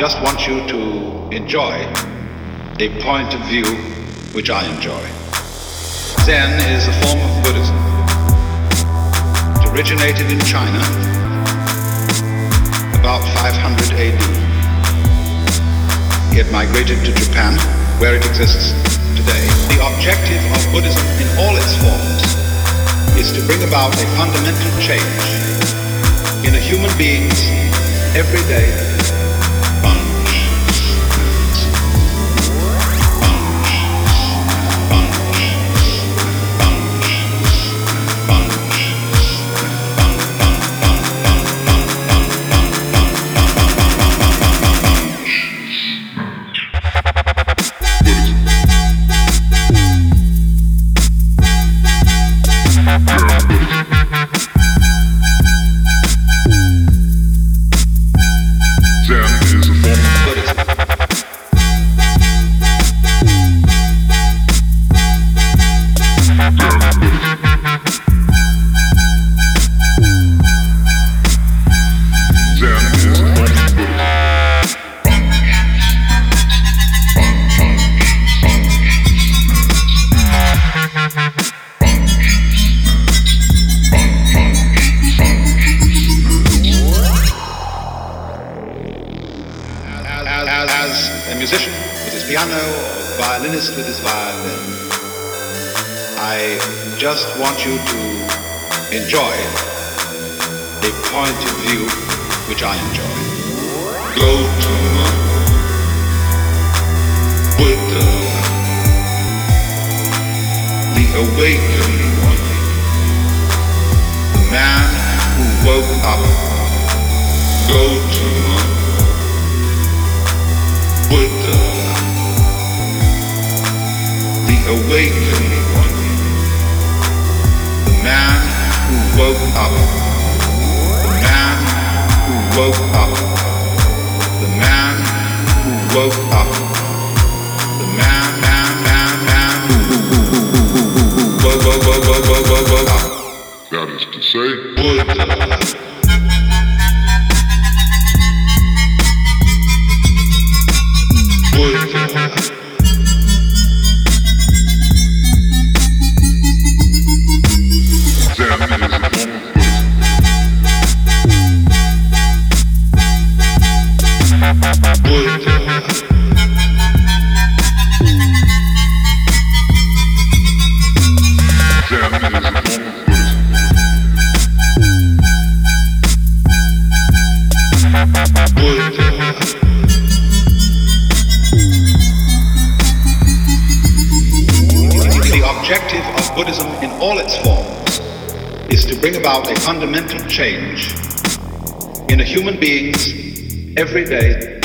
just want you to enjoy a point of view which I enjoy. Zen is a form of Buddhism. It originated in China about 500 AD. It migrated to Japan, where it exists today. The objective of Buddhism in all its forms is to bring about a fundamental change in a human being's everyday piano or violinist with his violin. I just want you to enjoy a point of view which I enjoy. Go to Buddha, the awakened one, the man who woke up. Go to awakened one, the man who woke up, the man who woke up, the man who woke up, the man, man, man, man who woke up. That is to say, woke up. Buddhism in all its forms is to bring about a fundamental change in a human being's everyday